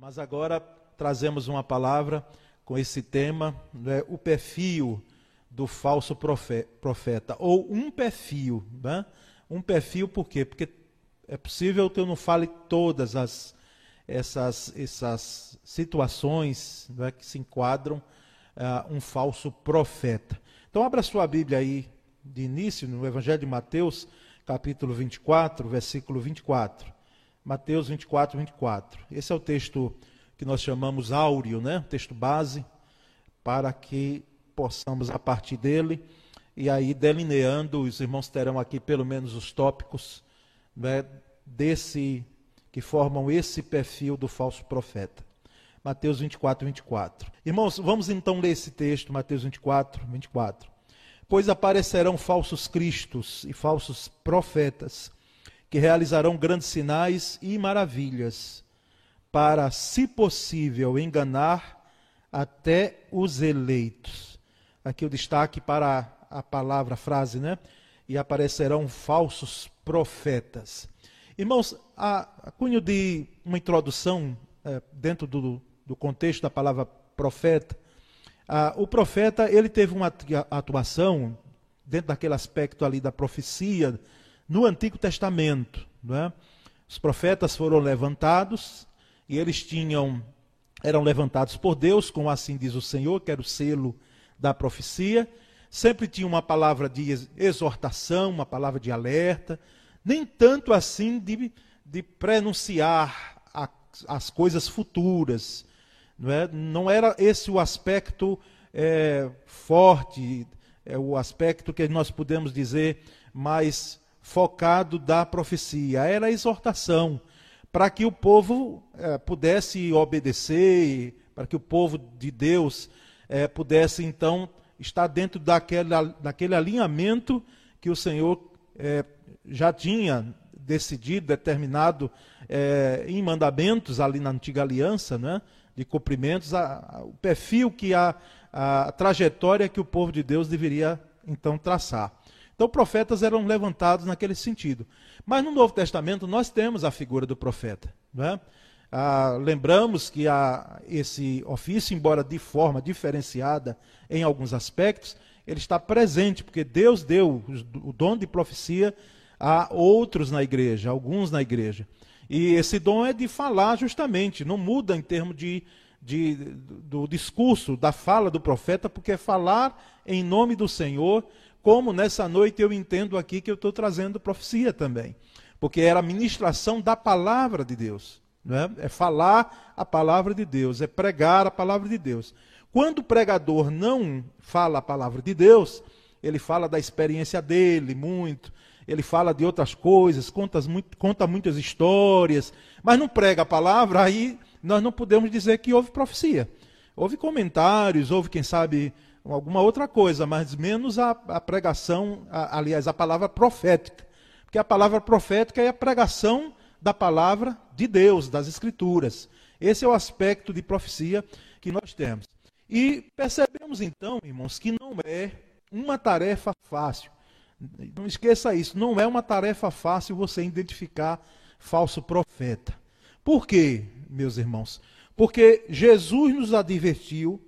Mas agora trazemos uma palavra com esse tema, né, o perfil do falso profeta, ou um perfil. Né? Um perfil por quê? Porque é possível que eu não fale todas as, essas, essas situações né, que se enquadram uh, um falso profeta. Então, abra sua Bíblia aí de início, no Evangelho de Mateus, capítulo 24, versículo 24. Mateus 24, 24. Esse é o texto que nós chamamos áureo, né? texto base, para que possamos, a partir dele, e aí delineando, os irmãos terão aqui pelo menos os tópicos né, desse que formam esse perfil do falso profeta. Mateus 24, 24. Irmãos, vamos então ler esse texto, Mateus 24, 24. Pois aparecerão falsos cristos e falsos profetas, que realizarão grandes sinais e maravilhas, para, se possível, enganar até os eleitos. Aqui o destaque para a palavra, a frase, né? E aparecerão falsos profetas. Irmãos, a, a cunho de uma introdução é, dentro do, do contexto da palavra profeta, o profeta ele teve uma atuação dentro daquele aspecto ali da profecia, no Antigo Testamento. É? Os profetas foram levantados e eles tinham eram levantados por Deus, como assim diz o Senhor, que era o selo da profecia. Sempre tinha uma palavra de exortação, uma palavra de alerta, nem tanto assim de, de prenunciar a, as coisas futuras. Não, é? não era esse o aspecto é, forte, é o aspecto que nós podemos dizer mais focado da profecia, era a exortação, para que o povo é, pudesse obedecer, para que o povo de Deus é, pudesse então estar dentro daquele, daquele alinhamento que o Senhor é, já tinha decidido, determinado em mandamentos ali na antiga aliança, né, de cumprimentos, a, a, o perfil que a, a trajetória que o povo de Deus deveria então traçar. Então, profetas eram levantados naquele sentido. Mas no Novo Testamento nós temos a figura do profeta. É? Ah, lembramos que a, esse ofício, embora de forma diferenciada em alguns aspectos, ele está presente, porque Deus deu o dom de profecia a outros na igreja, alguns na igreja. E esse dom é de falar justamente, não muda em termos de, de, do discurso, da fala do profeta, porque é falar em nome do Senhor como nessa noite eu entendo aqui que eu estou trazendo profecia também. Porque era a ministração da palavra de Deus. É? é falar a palavra de Deus, é pregar a palavra de Deus. Quando o pregador não fala a palavra de Deus, ele fala da experiência dele muito, ele fala de outras coisas, conta, conta muitas histórias, mas não prega a palavra, aí nós não podemos dizer que houve profecia. Houve comentários, houve, quem sabe, alguma outra coisa, mas menos a, a pregação, a, aliás, a palavra profética. Porque a palavra profética é a pregação da palavra de Deus, das Escrituras. Esse é o aspecto de profecia que nós temos. E percebemos então, irmãos, que não é uma tarefa fácil. Não esqueça isso, não é uma tarefa fácil você identificar falso profeta. Por quê, meus irmãos? Porque Jesus nos advertiu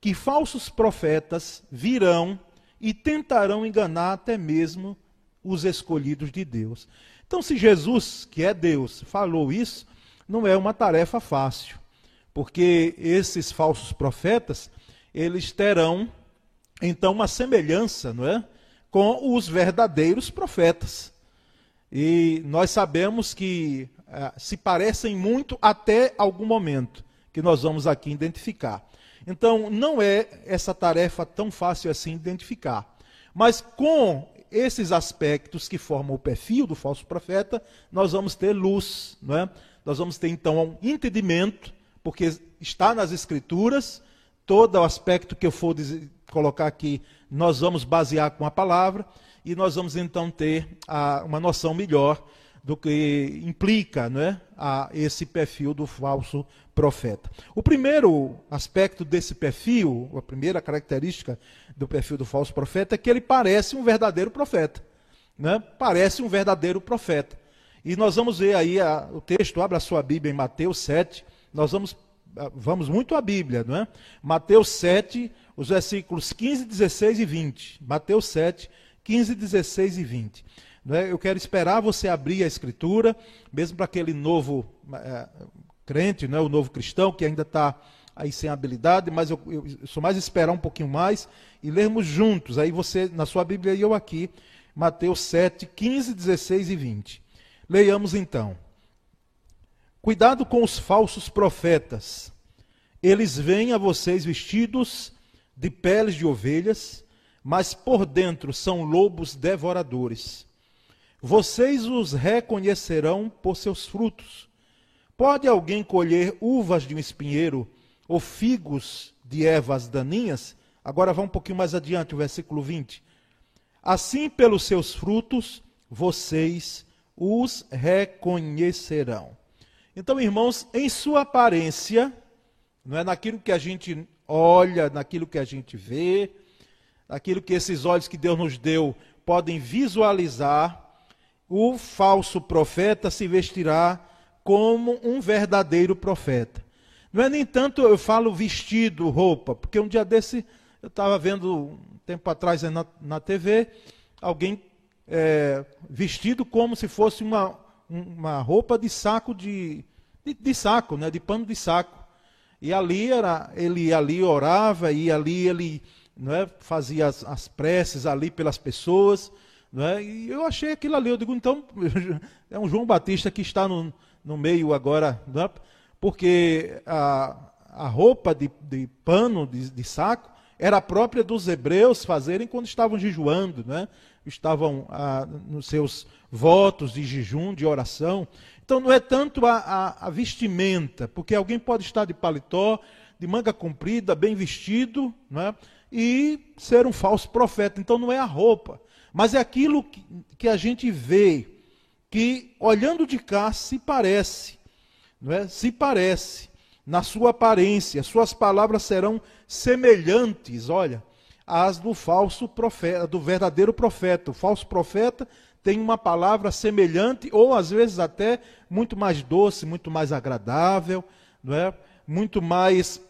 que falsos profetas virão e tentarão enganar até mesmo os escolhidos de Deus. Então, se Jesus, que é Deus, falou isso, não é uma tarefa fácil, porque esses falsos profetas, eles terão então uma semelhança, não é, com os verdadeiros profetas. E nós sabemos que eh, se parecem muito até algum momento, que nós vamos aqui identificar. Então, não é essa tarefa tão fácil assim identificar. Mas com esses aspectos que formam o perfil do falso profeta, nós vamos ter luz, não é? Nós vamos ter então um entendimento, porque está nas escrituras, todo o aspecto que eu for dizer, colocar aqui, nós vamos basear com a palavra e nós vamos então ter a, uma noção melhor do que implica não é, a esse perfil do falso profeta. O primeiro aspecto desse perfil, a primeira característica do perfil do falso profeta é que ele parece um verdadeiro profeta. Né? Parece um verdadeiro profeta. E nós vamos ver aí a, o texto, abra a sua Bíblia em Mateus 7, nós vamos, ah, vamos muito à Bíblia, não é? Mateus 7, os versículos 15, 16 e 20. Mateus 7, 15, 16 e 20. Não é? Eu quero esperar você abrir a Escritura, mesmo para aquele novo é, crente, não é? o novo cristão, que ainda está aí sem habilidade, mas eu, eu, eu sou mais esperar um pouquinho mais e lermos juntos. Aí você, na sua Bíblia e eu aqui, Mateus 7, 15, 16 e 20. Leiamos então. Cuidado com os falsos profetas. Eles vêm a vocês vestidos de peles de ovelhas, mas por dentro são lobos devoradores. Vocês os reconhecerão por seus frutos. Pode alguém colher uvas de um espinheiro ou figos de ervas daninhas? Agora vá um pouquinho mais adiante, o versículo 20. Assim, pelos seus frutos, vocês os reconhecerão. Então, irmãos, em sua aparência, não é naquilo que a gente olha, naquilo que a gente vê, naquilo que esses olhos que Deus nos deu podem visualizar, o falso profeta se vestirá como um verdadeiro profeta. Não é nem tanto eu falo vestido, roupa, porque um dia desse eu estava vendo tempo atrás na, na TV, alguém é, vestido como se fosse uma, uma roupa de saco de, de, de, saco, né, de pano de saco. E ali era, ele ali orava e ali ele não é, fazia as, as preces ali pelas pessoas. Não é, e eu achei aquilo ali, eu digo, então, é um João Batista que está no, no meio agora, porque a, a roupa de, de pano, de, de saco, era própria dos hebreus fazerem quando estavam jejuando, né? estavam ah, nos seus votos de jejum, de oração. Então não é tanto a, a, a, vestimenta, porque alguém pode estar de paletó, de manga comprida, bem vestido, né? e ser um falso profeta. Então não é a roupa, mas é aquilo que, que a gente vê, que olhando de cá se parece, não é? se parece na sua aparência, suas palavras serão semelhantes, olha, às do falso profeta, do verdadeiro profeta. O falso profeta tem uma palavra semelhante ou às vezes até muito mais doce, muito mais agradável, não é? Muito mais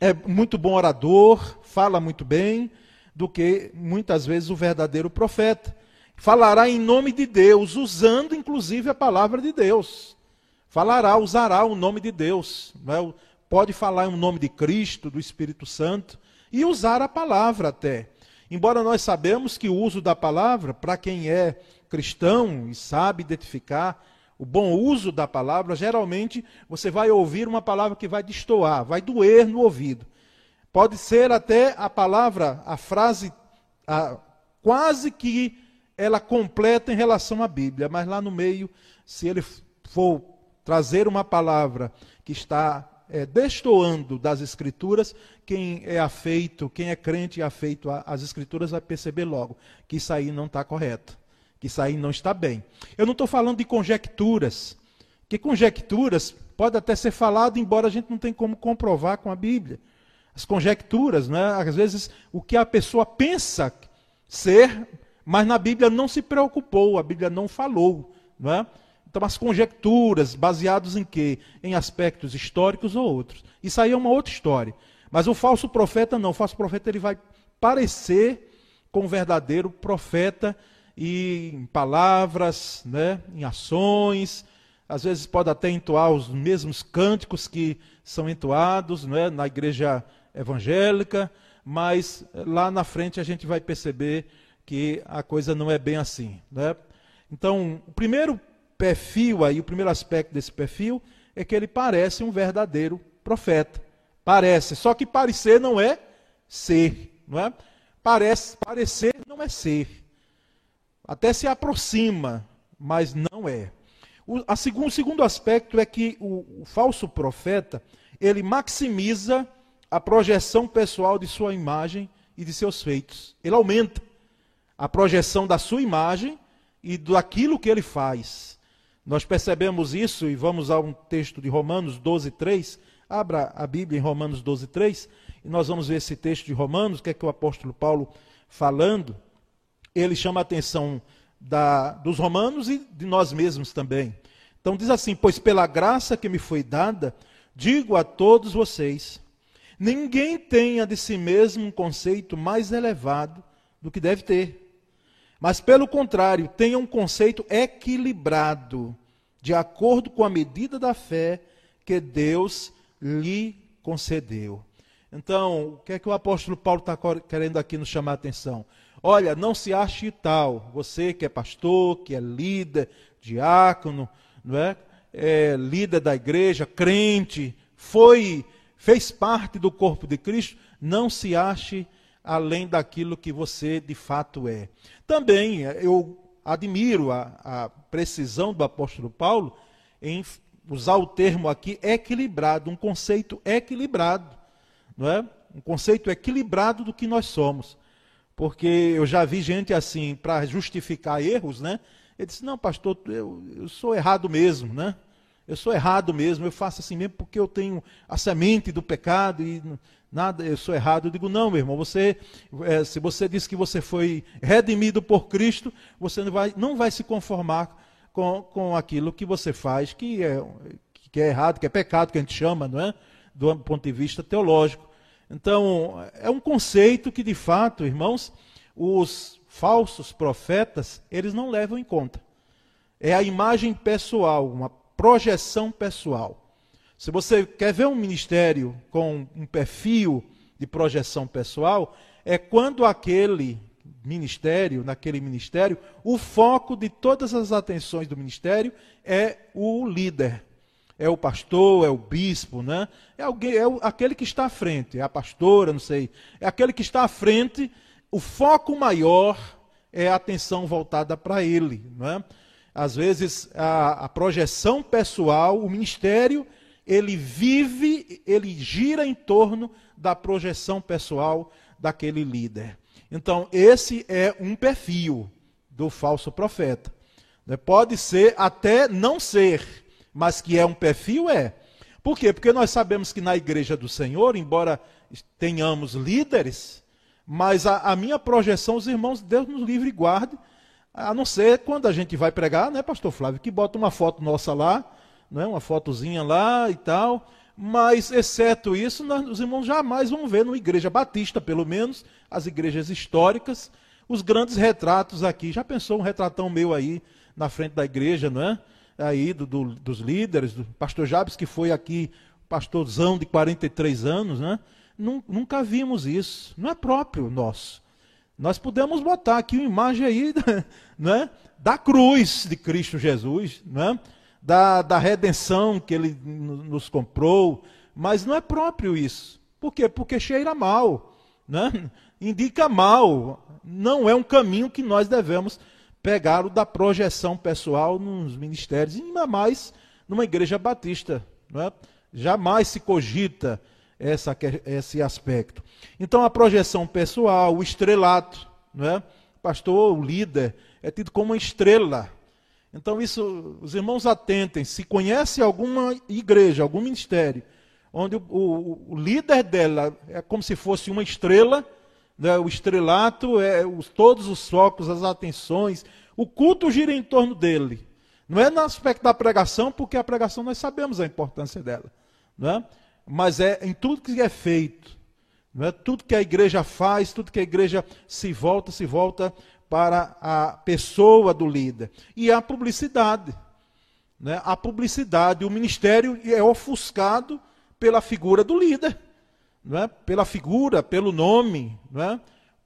é muito bom orador, fala muito bem do que muitas vezes o verdadeiro profeta. Falará em nome de Deus, usando inclusive a palavra de Deus. Falará, usará o nome de Deus. É? Pode falar em nome de Cristo, do Espírito Santo, e usar a palavra até. Embora nós sabemos que o uso da palavra, para quem é cristão e sabe identificar o bom uso da palavra, geralmente você vai ouvir uma palavra que vai destoar, vai doer no ouvido. Pode ser até a palavra, a frase, a, quase que ela completa em relação à Bíblia, mas lá no meio, se ele for trazer uma palavra que está é, destoando das Escrituras, quem é afeito, quem é crente e afeito às Escrituras vai perceber logo que isso aí não está correto, que isso aí não está bem. Eu não estou falando de conjecturas, que conjecturas pode até ser falado, embora a gente não tenha como comprovar com a Bíblia. As conjecturas, né? às vezes o que a pessoa pensa ser, mas na Bíblia não se preocupou, a Bíblia não falou. Não é? Então, as conjecturas, baseadas em quê? Em aspectos históricos ou outros. Isso aí é uma outra história. Mas o falso profeta não. O falso profeta ele vai parecer com o verdadeiro profeta e em palavras, né, em ações. Às vezes pode até entoar os mesmos cânticos que são entoados né, na igreja evangélica, mas lá na frente a gente vai perceber que a coisa não é bem assim. Né? Então, o primeiro perfil aí, o primeiro aspecto desse perfil é que ele parece um verdadeiro profeta. Parece, só que parecer não é ser, não é? Parece, parecer não é ser. Até se aproxima, mas não é. O, a segundo, o segundo aspecto é que o, o falso profeta, ele maximiza a projeção pessoal de sua imagem e de seus feitos. Ele aumenta a projeção da sua imagem e daquilo que ele faz. Nós percebemos isso e vamos a um texto de Romanos 12, 3. Abra a Bíblia em Romanos 12, 3 e nós vamos ver esse texto de Romanos, que é que o apóstolo Paulo falando, ele chama a atenção da, dos romanos e de nós mesmos também. Então diz assim: Pois pela graça que me foi dada, digo a todos vocês: ninguém tenha de si mesmo um conceito mais elevado do que deve ter. Mas, pelo contrário, tenha um conceito equilibrado, de acordo com a medida da fé que Deus lhe concedeu. Então, o que é que o apóstolo Paulo está querendo aqui nos chamar a atenção? Olha, não se ache tal, você que é pastor, que é líder, diácono, não é? é líder da igreja, crente, foi, fez parte do corpo de Cristo, não se ache além daquilo que você de fato é. Também eu admiro a, a precisão do apóstolo Paulo em usar o termo aqui equilibrado, um conceito equilibrado, não é? Um conceito equilibrado do que nós somos. Porque eu já vi gente assim, para justificar erros, né? Ele disse: Não, pastor, eu, eu sou errado mesmo, né? Eu sou errado mesmo, eu faço assim mesmo porque eu tenho a semente do pecado e nada, eu sou errado. Eu digo, não, meu irmão, você, é, se você diz que você foi redimido por Cristo, você não vai, não vai se conformar com, com aquilo que você faz, que é, que é errado, que é pecado, que a gente chama, não é? Do ponto de vista teológico. Então, é um conceito que, de fato, irmãos, os falsos profetas, eles não levam em conta. É a imagem pessoal, uma projeção pessoal. Se você quer ver um ministério com um perfil de projeção pessoal, é quando aquele ministério, naquele ministério, o foco de todas as atenções do ministério é o líder. É o pastor, é o bispo, né? É alguém, é aquele que está à frente, é a pastora, não sei. É aquele que está à frente, o foco maior é a atenção voltada para ele, não é? Às vezes, a, a projeção pessoal, o ministério, ele vive, ele gira em torno da projeção pessoal daquele líder. Então, esse é um perfil do falso profeta. Né? Pode ser até não ser, mas que é um perfil, é. Por quê? Porque nós sabemos que na igreja do Senhor, embora tenhamos líderes, mas a, a minha projeção, os irmãos, Deus nos livre e guarde, a não ser quando a gente vai pregar, né, pastor Flávio, que bota uma foto nossa lá, né, uma fotozinha lá e tal. Mas, exceto isso, nós, os irmãos jamais vão ver numa igreja batista, pelo menos, as igrejas históricas, os grandes retratos aqui. Já pensou um retratão meu aí na frente da igreja, não é? Aí do, do, dos líderes, do pastor Jabes, que foi aqui, pastorzão de 43 anos, né? Nunca vimos isso. Não é próprio nosso. Nós podemos botar aqui uma imagem aí né, da cruz de Cristo Jesus, né, da, da redenção que ele nos comprou, mas não é próprio isso. Por quê? Porque cheira mal, né, indica mal, não é um caminho que nós devemos pegar o da projeção pessoal nos ministérios, e ainda mais numa igreja batista. Né? Jamais se cogita essa, esse aspecto. Então, a projeção pessoal, o estrelato, não é? pastor, o líder, é tido como uma estrela. Então, isso, os irmãos atentem, se conhece alguma igreja, algum ministério, onde o, o, o líder dela é como se fosse uma estrela, né? o estrelato é os, todos os focos, as atenções, o culto gira em torno dele. Não é no aspecto da pregação, porque a pregação nós sabemos a importância dela. Não é? Mas é em tudo que é feito. Não é? Tudo que a igreja faz, tudo que a igreja se volta, se volta para a pessoa do líder. E a publicidade. Né? A publicidade, o ministério é ofuscado pela figura do líder. Não é? Pela figura, pelo nome. Não é?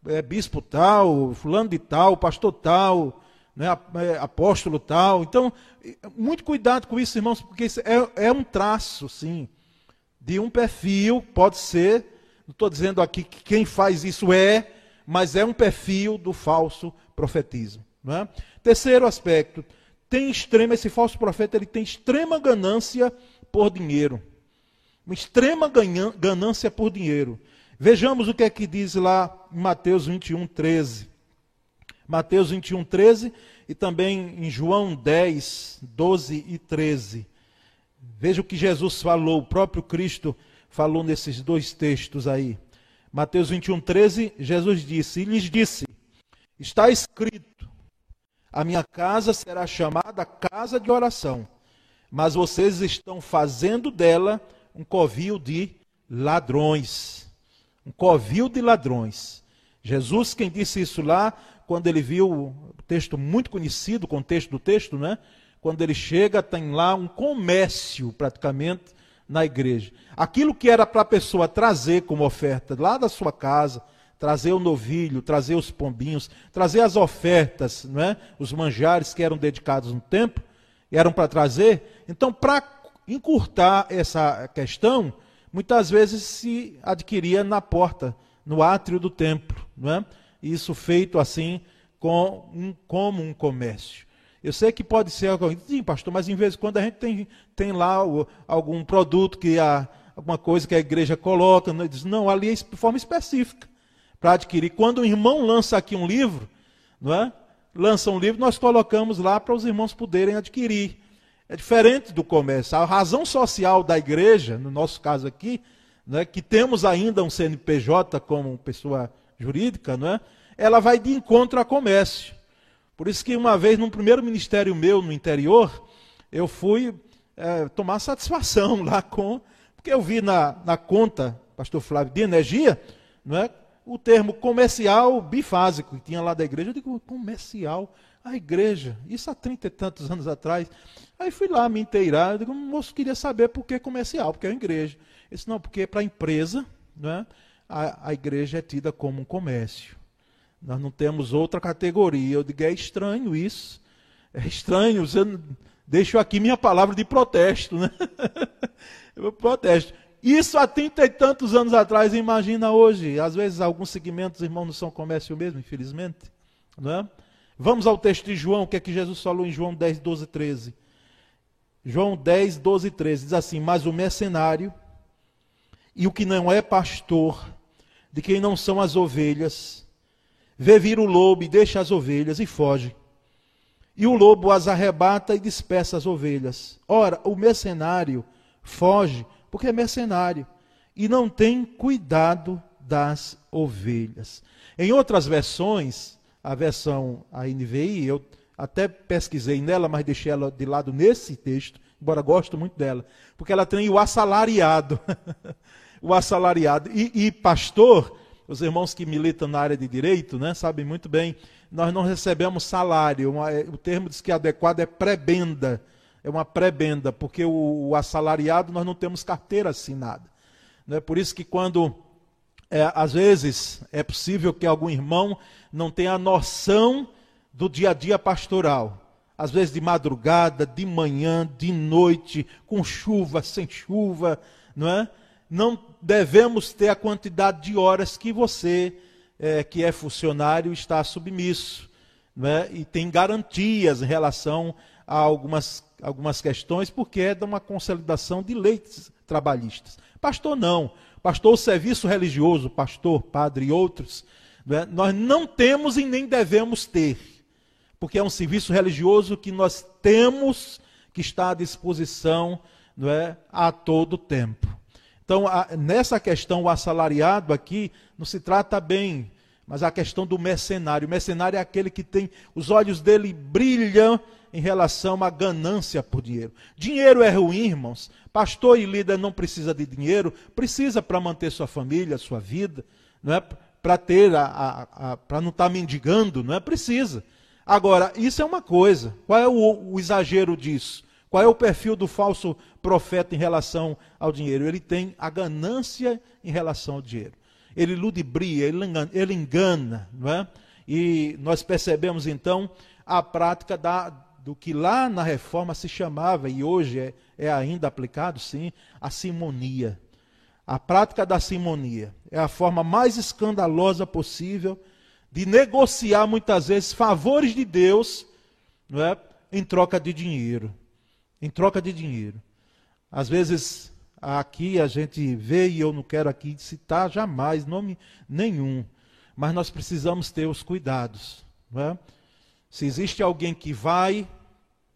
É bispo tal, fulano de tal, pastor tal, né? Apóstolo tal. Então, muito cuidado com isso, irmãos, porque isso é, é um traço, sim de um perfil, pode ser, não estou dizendo aqui que quem faz isso é, mas é um perfil do falso profetismo. É? Terceiro aspecto, tem extrema, esse falso profeta ele tem extrema ganância por dinheiro. Uma extrema ganância por dinheiro. Vejamos o que é que diz lá em Mateus 21, 13. Mateus 21, 13 e também em João 10, 12 e 13. Veja o que Jesus falou, o próprio Cristo falou nesses dois textos aí. Mateus 21, 13, Jesus disse, e lhes disse: Está escrito, a minha casa será chamada casa de oração, mas vocês estão fazendo dela um covil de ladrões. Um covil de ladrões. Jesus, quem disse isso lá, quando ele viu o texto muito conhecido, o contexto do texto, né? Quando ele chega, tem lá um comércio praticamente na igreja. Aquilo que era para a pessoa trazer como oferta lá da sua casa, trazer o novilho, trazer os pombinhos, trazer as ofertas, não é? os manjares que eram dedicados no templo, eram para trazer. Então, para encurtar essa questão, muitas vezes se adquiria na porta, no átrio do templo. Não é? Isso feito assim, com um, como um comércio. Eu sei que pode ser algo, sim, pastor, mas em vez de quando a gente tem, tem lá algum produto que a, alguma coisa que a igreja coloca, não, diz, não ali é de forma específica para adquirir. Quando o irmão lança aqui um livro, não é? Lança um livro, nós colocamos lá para os irmãos poderem adquirir. É diferente do comércio. A razão social da igreja, no nosso caso aqui, né, que temos ainda um CNPJ como pessoa jurídica, não é? ela vai de encontro a comércio. Por isso que uma vez, num primeiro ministério meu no interior, eu fui é, tomar satisfação lá com, porque eu vi na, na conta, pastor Flávio, de energia, não é? o termo comercial bifásico que tinha lá da igreja. Eu digo, comercial? A igreja, isso há trinta e tantos anos atrás. Aí fui lá me inteirar, eu digo, moço queria saber por que comercial, porque é uma igreja. Ele disse, não, porque para a empresa, né, a, a igreja é tida como um comércio. Nós não temos outra categoria. Eu digo, é estranho isso. É estranho, você deixo aqui minha palavra de protesto, né? Eu protesto. Isso há trinta e tantos anos atrás, imagina hoje. Às vezes, alguns segmentos, irmãos, não são comércio mesmo, infelizmente. Não é? Vamos ao texto de João, o que é que Jesus falou em João 10, 12, 13. João 10, 12, 13 diz assim: Mas o mercenário e o que não é pastor, de quem não são as ovelhas, vê vir o lobo e deixa as ovelhas e foge. E o lobo as arrebata e dispersa as ovelhas. Ora, o mercenário foge porque é mercenário e não tem cuidado das ovelhas. Em outras versões, a versão a NVI, eu até pesquisei nela, mas deixei ela de lado nesse texto, embora gosto muito dela, porque ela tem o assalariado. o assalariado. E, e, pastor, os irmãos que militam na área de direito, né, sabem muito bem, nós não recebemos salário. Uma, o termo diz que adequado é prebenda é uma prebenda, porque o, o, assalariado nós não temos carteira assinada. Né? Por isso que quando, é, às vezes, é possível que algum irmão não tenha noção do dia a dia pastoral. Às vezes de madrugada, de manhã, de noite, com chuva, sem chuva, não é? Não devemos ter a quantidade de horas que você, é, que é funcionário, está submisso. Não é? E tem garantias em relação a algumas algumas questões, porque é de uma consolidação de leis trabalhistas. Pastor, não. Pastor, o serviço religioso, pastor, padre e outros, é? nós não temos e nem devemos ter, porque é um serviço religioso que nós temos que está à disposição não é, a todo tempo. Então, a, nessa questão, o assalariado aqui não se trata bem, mas a questão do mercenário. O mercenário é aquele que tem, os olhos dele brilham em relação à ganância por dinheiro. Dinheiro é ruim, irmãos. Pastor e líder não precisa de dinheiro, precisa para manter sua família, sua vida, não é para ter a, a, a para não estar tá mendigando, não é precisa. Agora, isso é uma coisa. Qual é o, o exagero disso? Qual é o perfil do falso profeta em relação ao dinheiro? Ele tem a ganância em relação ao dinheiro. Ele ludibria, ele engana, ele engana não é? E nós percebemos então a prática da, do que lá na reforma se chamava, e hoje é, é ainda aplicado, sim, a simonia. A prática da simonia é a forma mais escandalosa possível de negociar muitas vezes favores de Deus não é, em troca de dinheiro. Em troca de dinheiro. Às vezes aqui a gente vê, e eu não quero aqui citar jamais nome nenhum, mas nós precisamos ter os cuidados. É? Se existe alguém que vai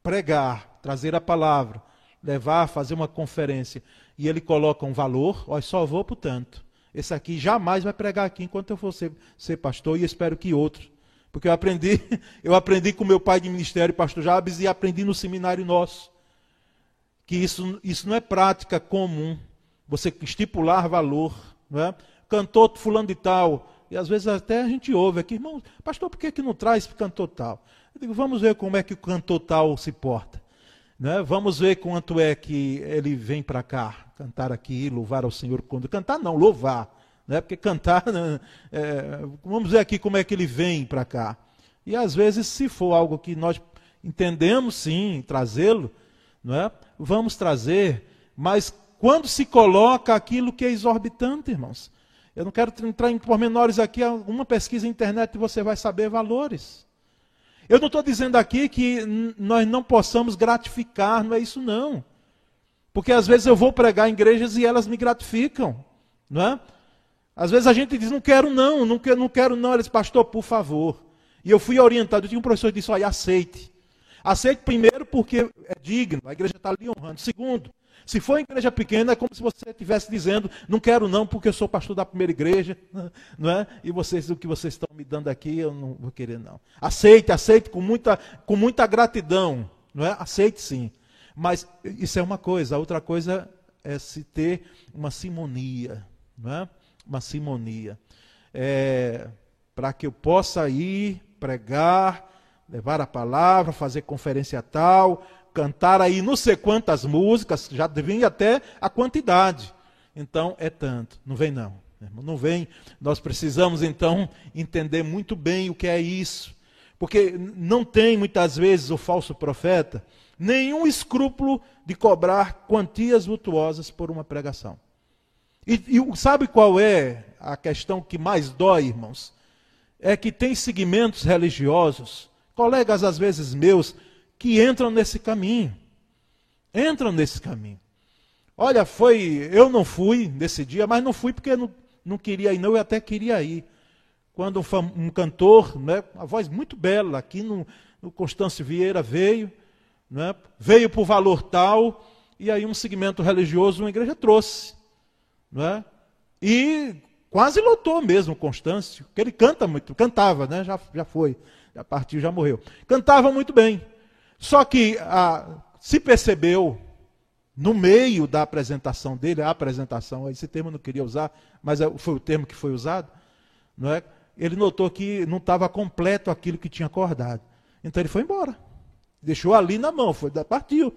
pregar, trazer a palavra, levar, fazer uma conferência, e ele coloca um valor, ó, só vou por tanto. Esse aqui jamais vai pregar aqui enquanto eu for ser, ser pastor, e espero que outros. Porque eu aprendi, eu aprendi com meu pai de ministério, pastor Jabes, e aprendi no seminário nosso. Que isso, isso não é prática comum. você estipular valor, é? cantor fulano de tal, e às vezes até a gente ouve aqui, irmão, pastor, por que, que não traz cantor tal? Eu digo, vamos ver como é que o cantor tal se porta. Né? Vamos ver quanto é que ele vem para cá, cantar aqui, louvar ao Senhor quando. Cantar não, louvar. Né? Porque cantar, né? é, vamos ver aqui como é que ele vem para cá. E às vezes, se for algo que nós entendemos sim, trazê-lo, não é? vamos trazer, mas quando se coloca aquilo que é exorbitante, irmãos, eu não quero entrar em pormenores aqui, uma pesquisa na internet você vai saber valores. Eu não estou dizendo aqui que nós não possamos gratificar, não é isso não. Porque às vezes eu vou pregar em igrejas e elas me gratificam, não é? Às vezes a gente diz, não quero não, não quero não, quero, não. Eles, pastor, por favor. E eu fui orientado, eu tinha um professor que disse, olha, aceite. Aceite primeiro porque é digno, a igreja está ali honrando. Segundo, se for em igreja pequena, é como se você estivesse dizendo, não quero não, porque eu sou pastor da primeira igreja, não é? E vocês, o que vocês estão me dando aqui, eu não vou querer não. Aceite, aceite com muita, com muita gratidão, não é? Aceite sim. Mas isso é uma coisa, a outra coisa é se ter uma simonia, não é? Uma simonia. É, Para que eu possa ir pregar, levar a palavra, fazer conferência tal, cantar aí não sei quantas músicas, já vem até a quantidade. Então é tanto. Não vem não. Não vem. Nós precisamos então entender muito bem o que é isso. Porque não tem muitas vezes o falso profeta nenhum escrúpulo de cobrar quantias vultuosas por uma pregação. E, e sabe qual é a questão que mais dói, irmãos? É que tem segmentos religiosos, colegas às vezes meus, que entram nesse caminho. Entram nesse caminho. Olha, foi. Eu não fui nesse dia, mas não fui porque não, não queria ir, não, eu até queria ir. Quando um, um cantor, né, a voz muito bela, aqui no, no Constâncio Vieira veio, né, veio por valor tal, e aí um segmento religioso, uma igreja trouxe. Né, e quase lotou mesmo Constâncio, que ele canta muito, cantava, né, já, já foi, já partiu, já morreu. Cantava muito bem. Só que se percebeu, no meio da apresentação dele, a apresentação, esse termo eu não queria usar, mas é, foi o termo que foi usado, não é? ele notou que não estava completo aquilo que tinha acordado. Então ele foi embora. Deixou ali na mão, foi, partiu.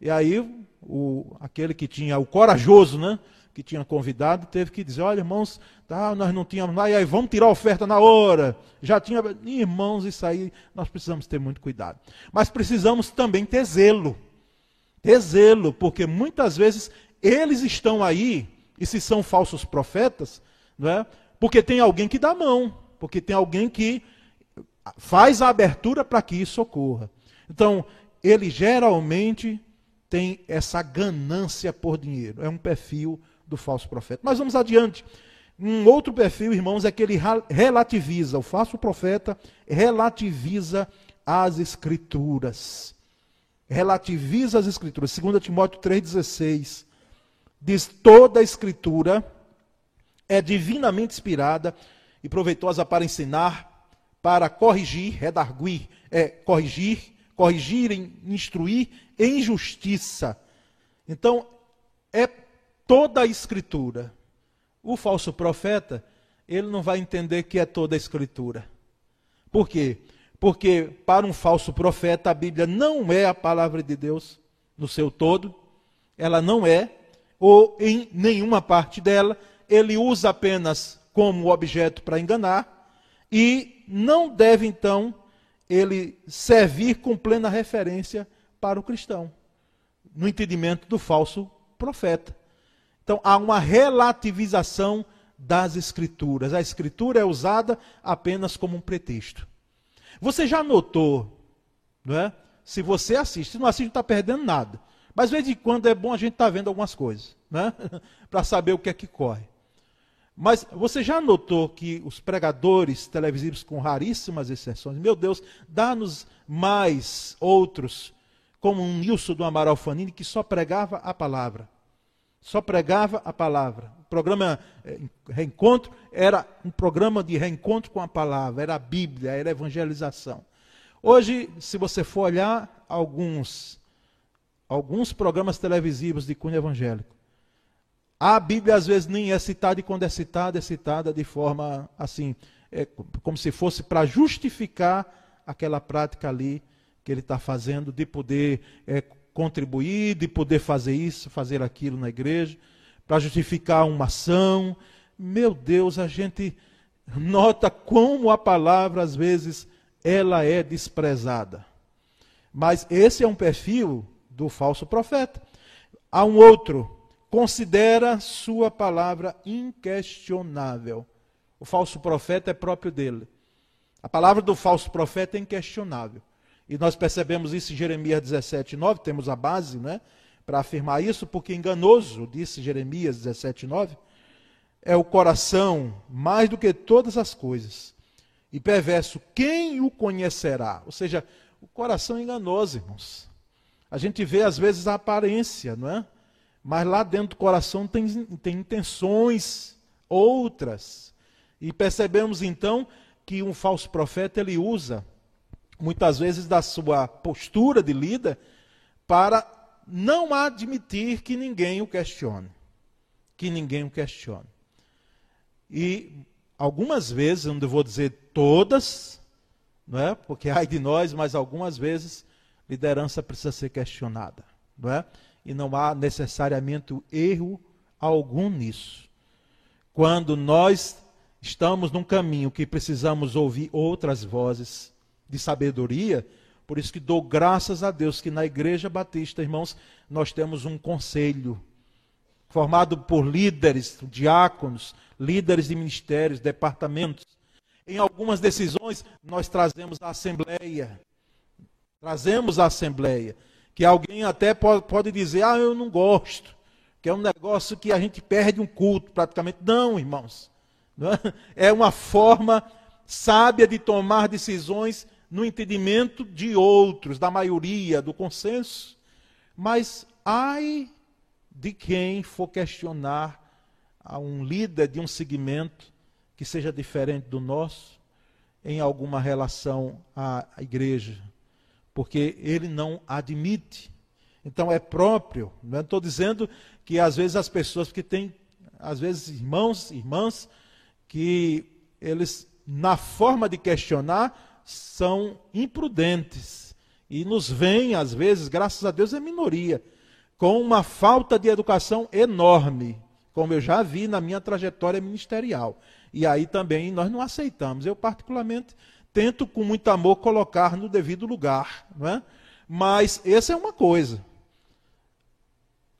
E aí o, aquele que tinha, o corajoso, né? Que tinha convidado, teve que dizer, olha, irmãos, tá, nós não tínhamos nada, e aí vamos tirar a oferta na hora. Já tinha. Irmãos, isso aí nós precisamos ter muito cuidado. Mas precisamos também ter zelo. Ter zelo, porque muitas vezes eles estão aí, e se são falsos profetas, não é? porque tem alguém que dá mão, porque tem alguém que faz a abertura para que isso ocorra. Então, ele geralmente tem essa ganância por dinheiro. É um perfil do falso profeta. Mas vamos adiante. Um outro perfil, irmãos, é que ele relativiza, o falso profeta relativiza as escrituras. Relativiza as escrituras. 2 Timóteo 3,16 diz: toda a escritura é divinamente inspirada e proveitosa para ensinar, para corrigir, redarguir, é, corrigir, corrigir, instruir em justiça. Então, é toda a escritura. O falso profeta, ele não vai entender que é toda a escritura. Por quê? Porque para um falso profeta a Bíblia não é a palavra de Deus no seu todo, ela não é, ou em nenhuma parte dela, ele usa apenas como objeto para enganar, e não deve então ele servir com plena referência para o cristão, no entendimento do falso profeta. Então há uma relativização das escrituras. A escritura é usada apenas como um pretexto. Você já notou, não é? Se você assiste, se não assiste, não está perdendo nada. Mas de vez em quando é bom a gente estar tá vendo algumas coisas, né? para saber o que é que corre. Mas você já notou que os pregadores televisivos, com raríssimas exceções, meu Deus, dá-nos mais outros, como um Nilson do Amaral Fanini, que só pregava a palavra só pregava a palavra. O programa eh, Reencontro era um programa de reencontro com a palavra, era a Bíblia, era a evangelização. Hoje, se você for olhar alguns, alguns programas televisivos de cunho evangélico, A Bíblia às vezes nem é citada, e quando é citada, é citada de forma assim, é como se fosse para justificar aquela prática ali que ele está fazendo, de poder é, contribuir, de poder fazer isso, fazer aquilo na igreja, para justificar uma ação. Meu Deus, a gente nota como a palavra, às vezes, ela é desprezada. Mas esse é um perfil do falso profeta. Há um outro, considera sua palavra inquestionável. O falso profeta é próprio dele. A palavra do falso profeta é inquestionável. E nós percebemos isso em Jeremias 17, 9, temos a base né, para afirmar isso, porque enganoso, disse Jeremias 17, 9, é o coração mais do que todas as coisas. E perverso, quem o conhecerá? Ou seja, o coração é enganoso, irmãos. A gente vê às vezes a aparência, não é? Mas lá dentro do coração tem, tem intenções outras. E percebemos então que um falso profeta ele usa muitas vezes da sua postura de líder para não admitir que ninguém o questione. Que ninguém o questione. E algumas vezes, não vou dizer todas, não é? Porque ai de nós, mas algumas vezes liderança precisa ser questionada, não é? E não há necessariamente erro algum nisso. Quando nós estamos num caminho que precisamos ouvir outras vozes de sabedoria, por isso que dou graças a Deus que na Igreja Batista, irmãos, nós temos um conselho formado por líderes, diáconos, líderes de ministérios, departamentos. Em algumas decisões, nós trazemos a Assembleia. Trazemos a Assembleia. Que alguém até pode dizer, ah, eu não gosto. Que é um negócio que a gente perde um culto praticamente. Não, irmãos. É? é uma forma sábia de tomar decisões no entendimento de outros, da maioria, do consenso. Mas ai de quem for questionar a um líder de um segmento que seja diferente do nosso em alguma relação à igreja, porque ele não admite. Então é próprio. Não estou dizendo que às vezes as pessoas que têm, às vezes irmãos, irmãs, que eles na forma de questionar são imprudentes e nos veem às vezes, graças a Deus é minoria, com uma falta de educação enorme como eu já vi na minha trajetória ministerial. E aí também nós não aceitamos. Eu, particularmente, tento com muito amor colocar no devido lugar. Não é? Mas essa é uma coisa.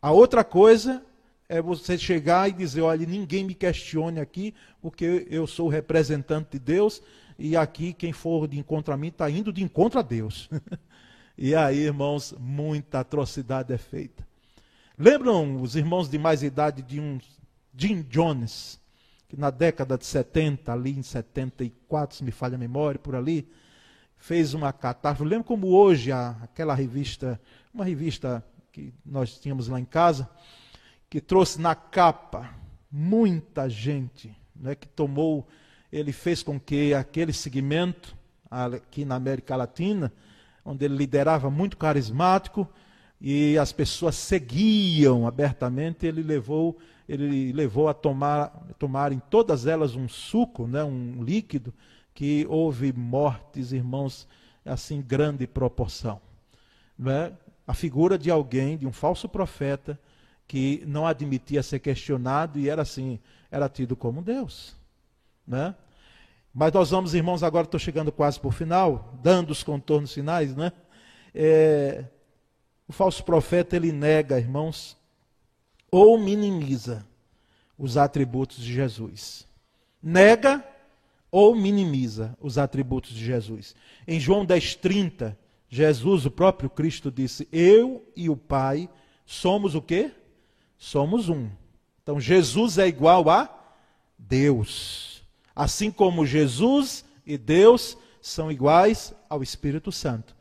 A outra coisa é você chegar e dizer: olha, ninguém me questione aqui, porque eu sou representante de Deus, e aqui quem for de encontro a mim está indo de encontro a Deus. e aí, irmãos, muita atrocidade é feita. Lembram os irmãos de mais idade de um Jim Jones, que na década de 70, ali em 74, se me falha a memória, por ali, fez uma catástrofe. Lembro como hoje a, aquela revista, uma revista que nós tínhamos lá em casa, que trouxe na capa muita gente, né, que tomou, ele fez com que aquele segmento aqui na América Latina, onde ele liderava muito carismático, e as pessoas seguiam abertamente, ele levou, ele levou a tomar, tomar em todas elas um suco, né, um líquido, que houve mortes, irmãos, assim, grande proporção. Né? A figura de alguém, de um falso profeta, que não admitia ser questionado e era assim, era tido como Deus. Né? Mas nós vamos, irmãos, agora estou chegando quase por final, dando os contornos finais, né? É, o falso profeta ele nega, irmãos, ou minimiza os atributos de Jesus. Nega ou minimiza os atributos de Jesus. Em João 10:30, Jesus, o próprio Cristo disse: "Eu e o Pai somos o quê? Somos um". Então Jesus é igual a Deus. Assim como Jesus e Deus são iguais ao Espírito Santo.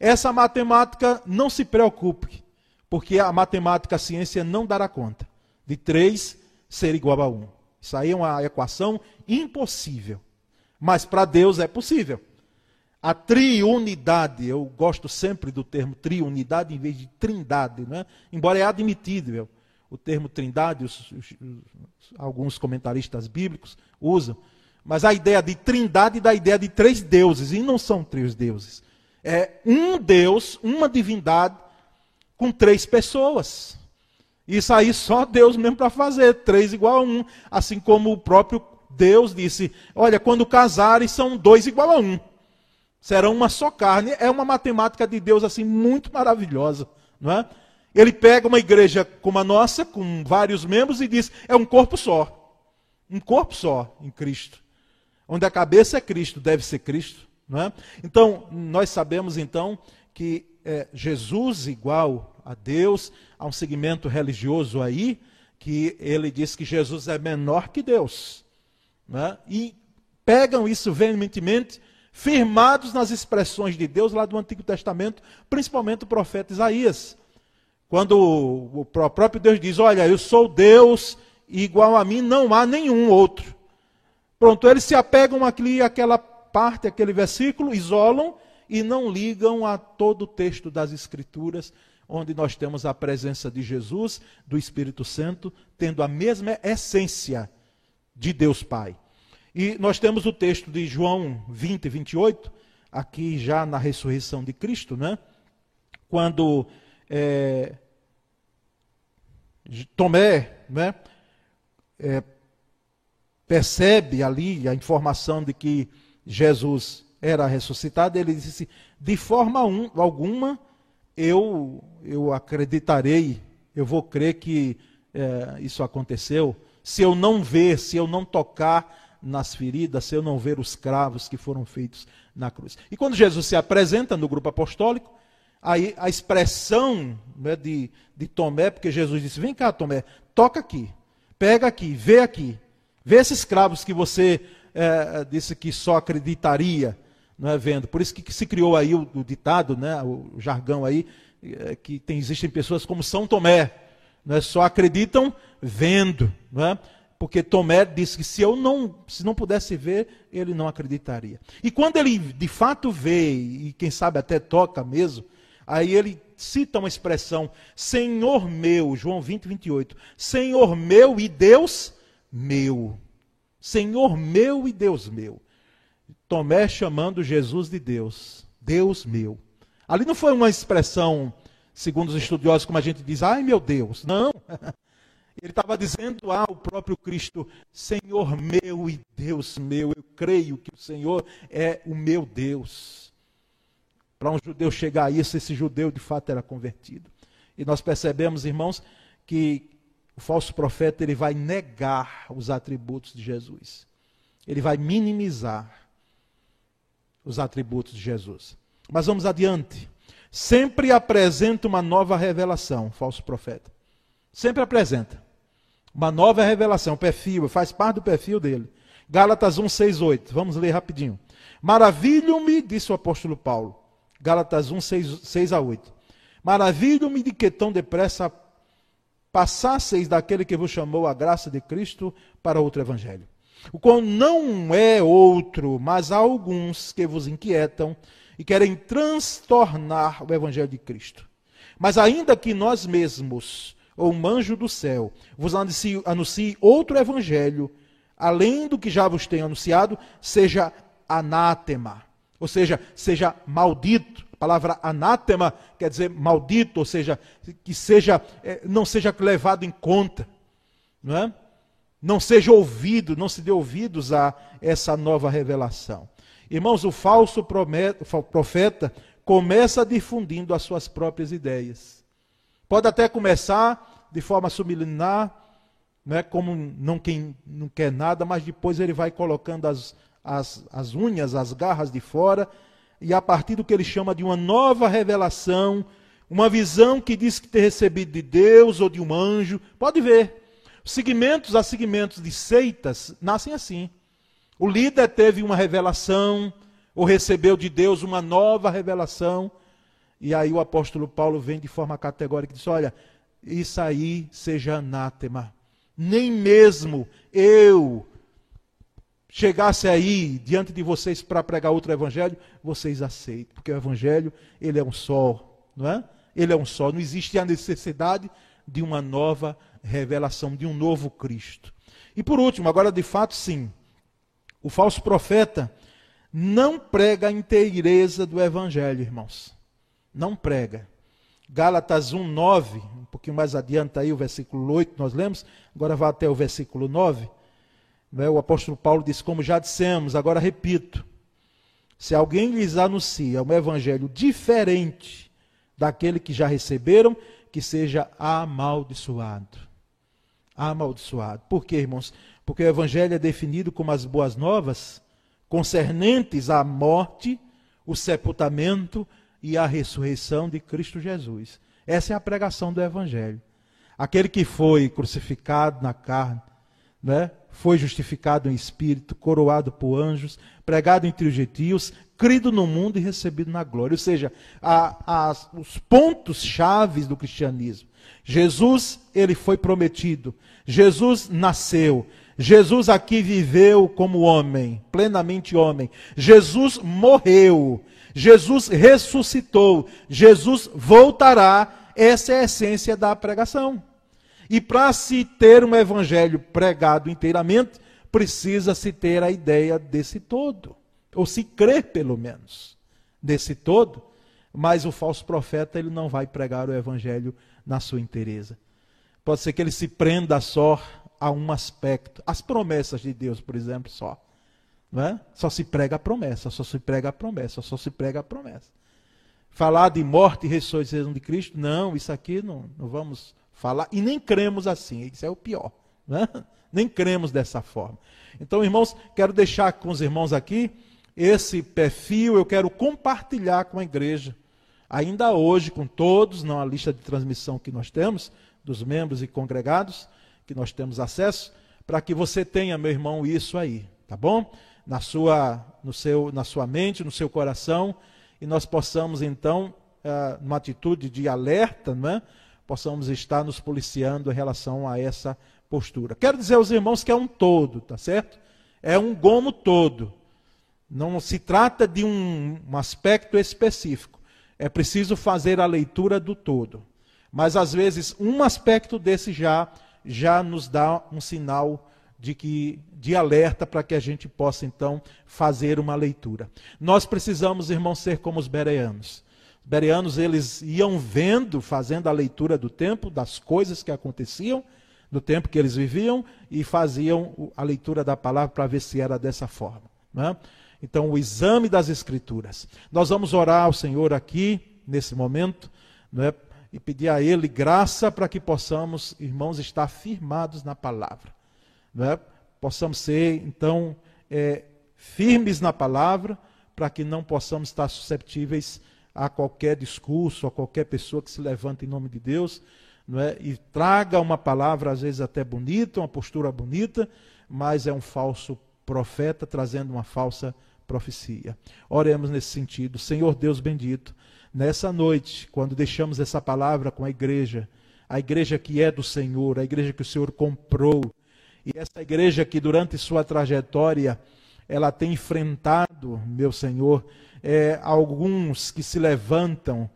Essa matemática, não se preocupe, porque a matemática, a ciência não dará conta de 3 ser igual a 1. Isso aí é uma equação impossível. Mas para Deus é possível. A triunidade, eu gosto sempre do termo triunidade em vez de trindade, né? embora é admitível. o termo trindade, os, os, alguns comentaristas bíblicos usam, mas a ideia de trindade dá a ideia de três deuses, e não são três deuses. É um Deus, uma divindade, com três pessoas. Isso aí só Deus mesmo para fazer, três igual a um. Assim como o próprio Deus disse: Olha, quando casarem, são dois igual a um. Serão uma só carne. É uma matemática de Deus assim muito maravilhosa, não é? Ele pega uma igreja como a nossa, com vários membros, e diz: é um corpo só. Um corpo só em Cristo. Onde a cabeça é Cristo, deve ser Cristo. É? Então, nós sabemos então que é, Jesus igual a Deus, há um segmento religioso aí, que ele diz que Jesus é menor que Deus. É? E pegam isso veementemente, firmados nas expressões de Deus lá do Antigo Testamento, principalmente o profeta Isaías. Quando o próprio Deus diz: Olha, eu sou Deus, e igual a mim não há nenhum outro. Pronto, eles se apegam aqui àquela parte, aquele versículo, isolam e não ligam a todo o texto das Escrituras, onde nós temos a presença de Jesus, do Espírito Santo, tendo a mesma essência de Deus Pai. E nós temos o texto de João 20, 28, aqui já na ressurreição de Cristo, né? Quando é, Tomé né, é, percebe ali a informação de que Jesus era ressuscitado, ele disse: de forma um, alguma eu, eu acreditarei, eu vou crer que é, isso aconteceu, se eu não ver, se eu não tocar nas feridas, se eu não ver os cravos que foram feitos na cruz. E quando Jesus se apresenta no grupo apostólico, aí a expressão né, de, de Tomé, porque Jesus disse: Vem cá, Tomé, toca aqui, pega aqui, vê aqui, vê esses cravos que você é, disse que só acreditaria não é, vendo. Por isso que, se criou aí o, o ditado, né, o, jargão aí, é, que tem, existem pessoas como São Tomé, não é, só acreditam vendo, não é? porque Tomé disse que se eu não, se não pudesse ver, ele não acreditaria. E quando ele de fato vê, e quem sabe até toca mesmo, Aí ele cita uma expressão, Senhor meu, João 20, 28. Senhor meu e Deus meu. Senhor meu e Deus meu. Tomé chamando Jesus de Deus. Deus meu. Ali não foi uma expressão, segundo os estudiosos, como a gente diz, ai meu Deus. Não. Ele estava dizendo ao próprio Cristo: Senhor meu e Deus meu, eu creio que o Senhor é o meu Deus. Para um judeu chegar a isso, esse judeu de fato era convertido. E nós percebemos, irmãos, que o falso profeta ele vai negar os atributos de Jesus. Ele vai minimizar os atributos de Jesus. Mas vamos adiante. Sempre apresenta uma nova revelação, falso profeta. Sempre apresenta uma nova revelação, perfil, faz parte do perfil dele. Gálatas 1, 6, 8. Vamos ler rapidinho. Maravilho-me, disse o apóstolo Paulo, Gálatas 1, 6, 6 a 8. Maravilho-me de que tão depressa passasseis daquele que vos chamou a graça de Cristo para outro evangelho. O qual não é outro, mas há alguns que vos inquietam e querem transtornar o evangelho de Cristo. Mas ainda que nós mesmos, ou um anjo do céu, vos anuncie, anuncie outro evangelho, além do que já vos tenho anunciado, seja anátema ou seja, seja maldito. Palavra anátema quer dizer maldito, ou seja, que seja é, não seja levado em conta, não é? Não seja ouvido, não se dê ouvidos a essa nova revelação. Irmãos, o falso profeta começa difundindo as suas próprias ideias. Pode até começar de forma subliminar, né, como não quem não quer nada, mas depois ele vai colocando as, as, as unhas, as garras de fora, e a partir do que ele chama de uma nova revelação, uma visão que diz que ter recebido de Deus ou de um anjo. Pode ver. Segmentos a segmentos de seitas nascem assim. O líder teve uma revelação, ou recebeu de Deus uma nova revelação, e aí o apóstolo Paulo vem de forma categórica e diz: Olha, isso aí seja anátema. Nem mesmo eu, chegasse aí diante de vocês para pregar outro evangelho, vocês aceitem, porque o evangelho, ele é um só, não é? Ele é um só, não existe a necessidade de uma nova revelação, de um novo Cristo. E por último, agora de fato sim, o falso profeta não prega a inteireza do evangelho, irmãos. Não prega. Gálatas 1, 9, um pouquinho mais adiante aí, o versículo 8, nós lemos, agora vai até o versículo 9. Né? O apóstolo Paulo diz: Como já dissemos, agora repito, se alguém lhes anuncia um evangelho diferente daquele que já receberam, que seja amaldiçoado. Amaldiçoado. Por quê, irmãos? Porque o evangelho é definido como as boas novas concernentes à morte, o sepultamento e a ressurreição de Cristo Jesus. Essa é a pregação do Evangelho. Aquele que foi crucificado na carne, né? Foi justificado em espírito, coroado por anjos, pregado entre os gentios, crido no mundo e recebido na glória. Ou seja, a, a, os pontos chaves do cristianismo. Jesus, ele foi prometido. Jesus nasceu. Jesus aqui viveu como homem, plenamente homem. Jesus morreu. Jesus ressuscitou, Jesus voltará. Essa é a essência da pregação. E para se ter um evangelho pregado inteiramente, precisa-se ter a ideia desse todo, ou se crer pelo menos desse todo, mas o falso profeta ele não vai pregar o evangelho na sua inteireza. Pode ser que ele se prenda só a um aspecto, as promessas de Deus, por exemplo, só. É? Só se prega a promessa, só se prega a promessa, só se prega a promessa. Falar de morte e ressurreição de Cristo, não, isso aqui não, não vamos falar, e nem cremos assim, isso é o pior. É? Nem cremos dessa forma. Então, irmãos, quero deixar com os irmãos aqui esse perfil, eu quero compartilhar com a igreja, ainda hoje, com todos, não a lista de transmissão que nós temos, dos membros e congregados, que nós temos acesso, para que você tenha, meu irmão, isso aí, tá bom? na sua, no seu, na sua mente, no seu coração, e nós possamos então, uh, numa atitude de alerta, não é? Possamos estar nos policiando em relação a essa postura. Quero dizer aos irmãos que é um todo, tá certo? É um gomo todo. Não se trata de um, um aspecto específico. É preciso fazer a leitura do todo. Mas às vezes um aspecto desse já já nos dá um sinal de que de alerta para que a gente possa então fazer uma leitura. Nós precisamos, irmãos, ser como os bereanos. Os bereanos eles iam vendo, fazendo a leitura do tempo, das coisas que aconteciam no tempo que eles viviam e faziam a leitura da palavra para ver se era dessa forma. Né? Então, o exame das escrituras. Nós vamos orar ao Senhor aqui nesse momento, né? e pedir a Ele graça para que possamos, irmãos, estar firmados na palavra é? possamos ser, então, é, firmes na palavra, para que não possamos estar susceptíveis a qualquer discurso, a qualquer pessoa que se levante em nome de Deus, não é? e traga uma palavra, às vezes até bonita, uma postura bonita, mas é um falso profeta trazendo uma falsa profecia. Oremos nesse sentido. Senhor Deus bendito, nessa noite, quando deixamos essa palavra com a igreja, a igreja que é do Senhor, a igreja que o Senhor comprou, e essa igreja que durante sua trajetória ela tem enfrentado, meu Senhor, é, alguns que se levantam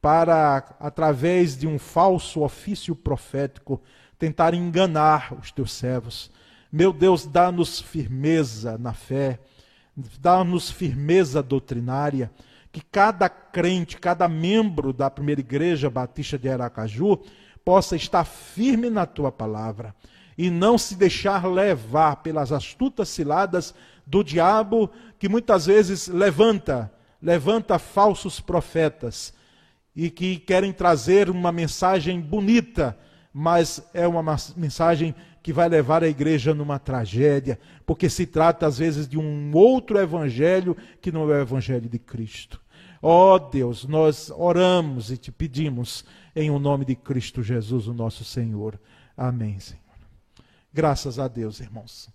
para, através de um falso ofício profético, tentar enganar os teus servos. Meu Deus, dá-nos firmeza na fé, dá-nos firmeza doutrinária, que cada crente, cada membro da primeira igreja batista de Aracaju possa estar firme na tua palavra e não se deixar levar pelas astutas ciladas do diabo que muitas vezes levanta, levanta falsos profetas e que querem trazer uma mensagem bonita, mas é uma mensagem que vai levar a igreja numa tragédia, porque se trata às vezes de um outro evangelho que não é o evangelho de Cristo. Ó oh, Deus, nós oramos e te pedimos em o nome de Cristo Jesus, o nosso Senhor. Amém, Senhor. Graças a Deus, irmãos.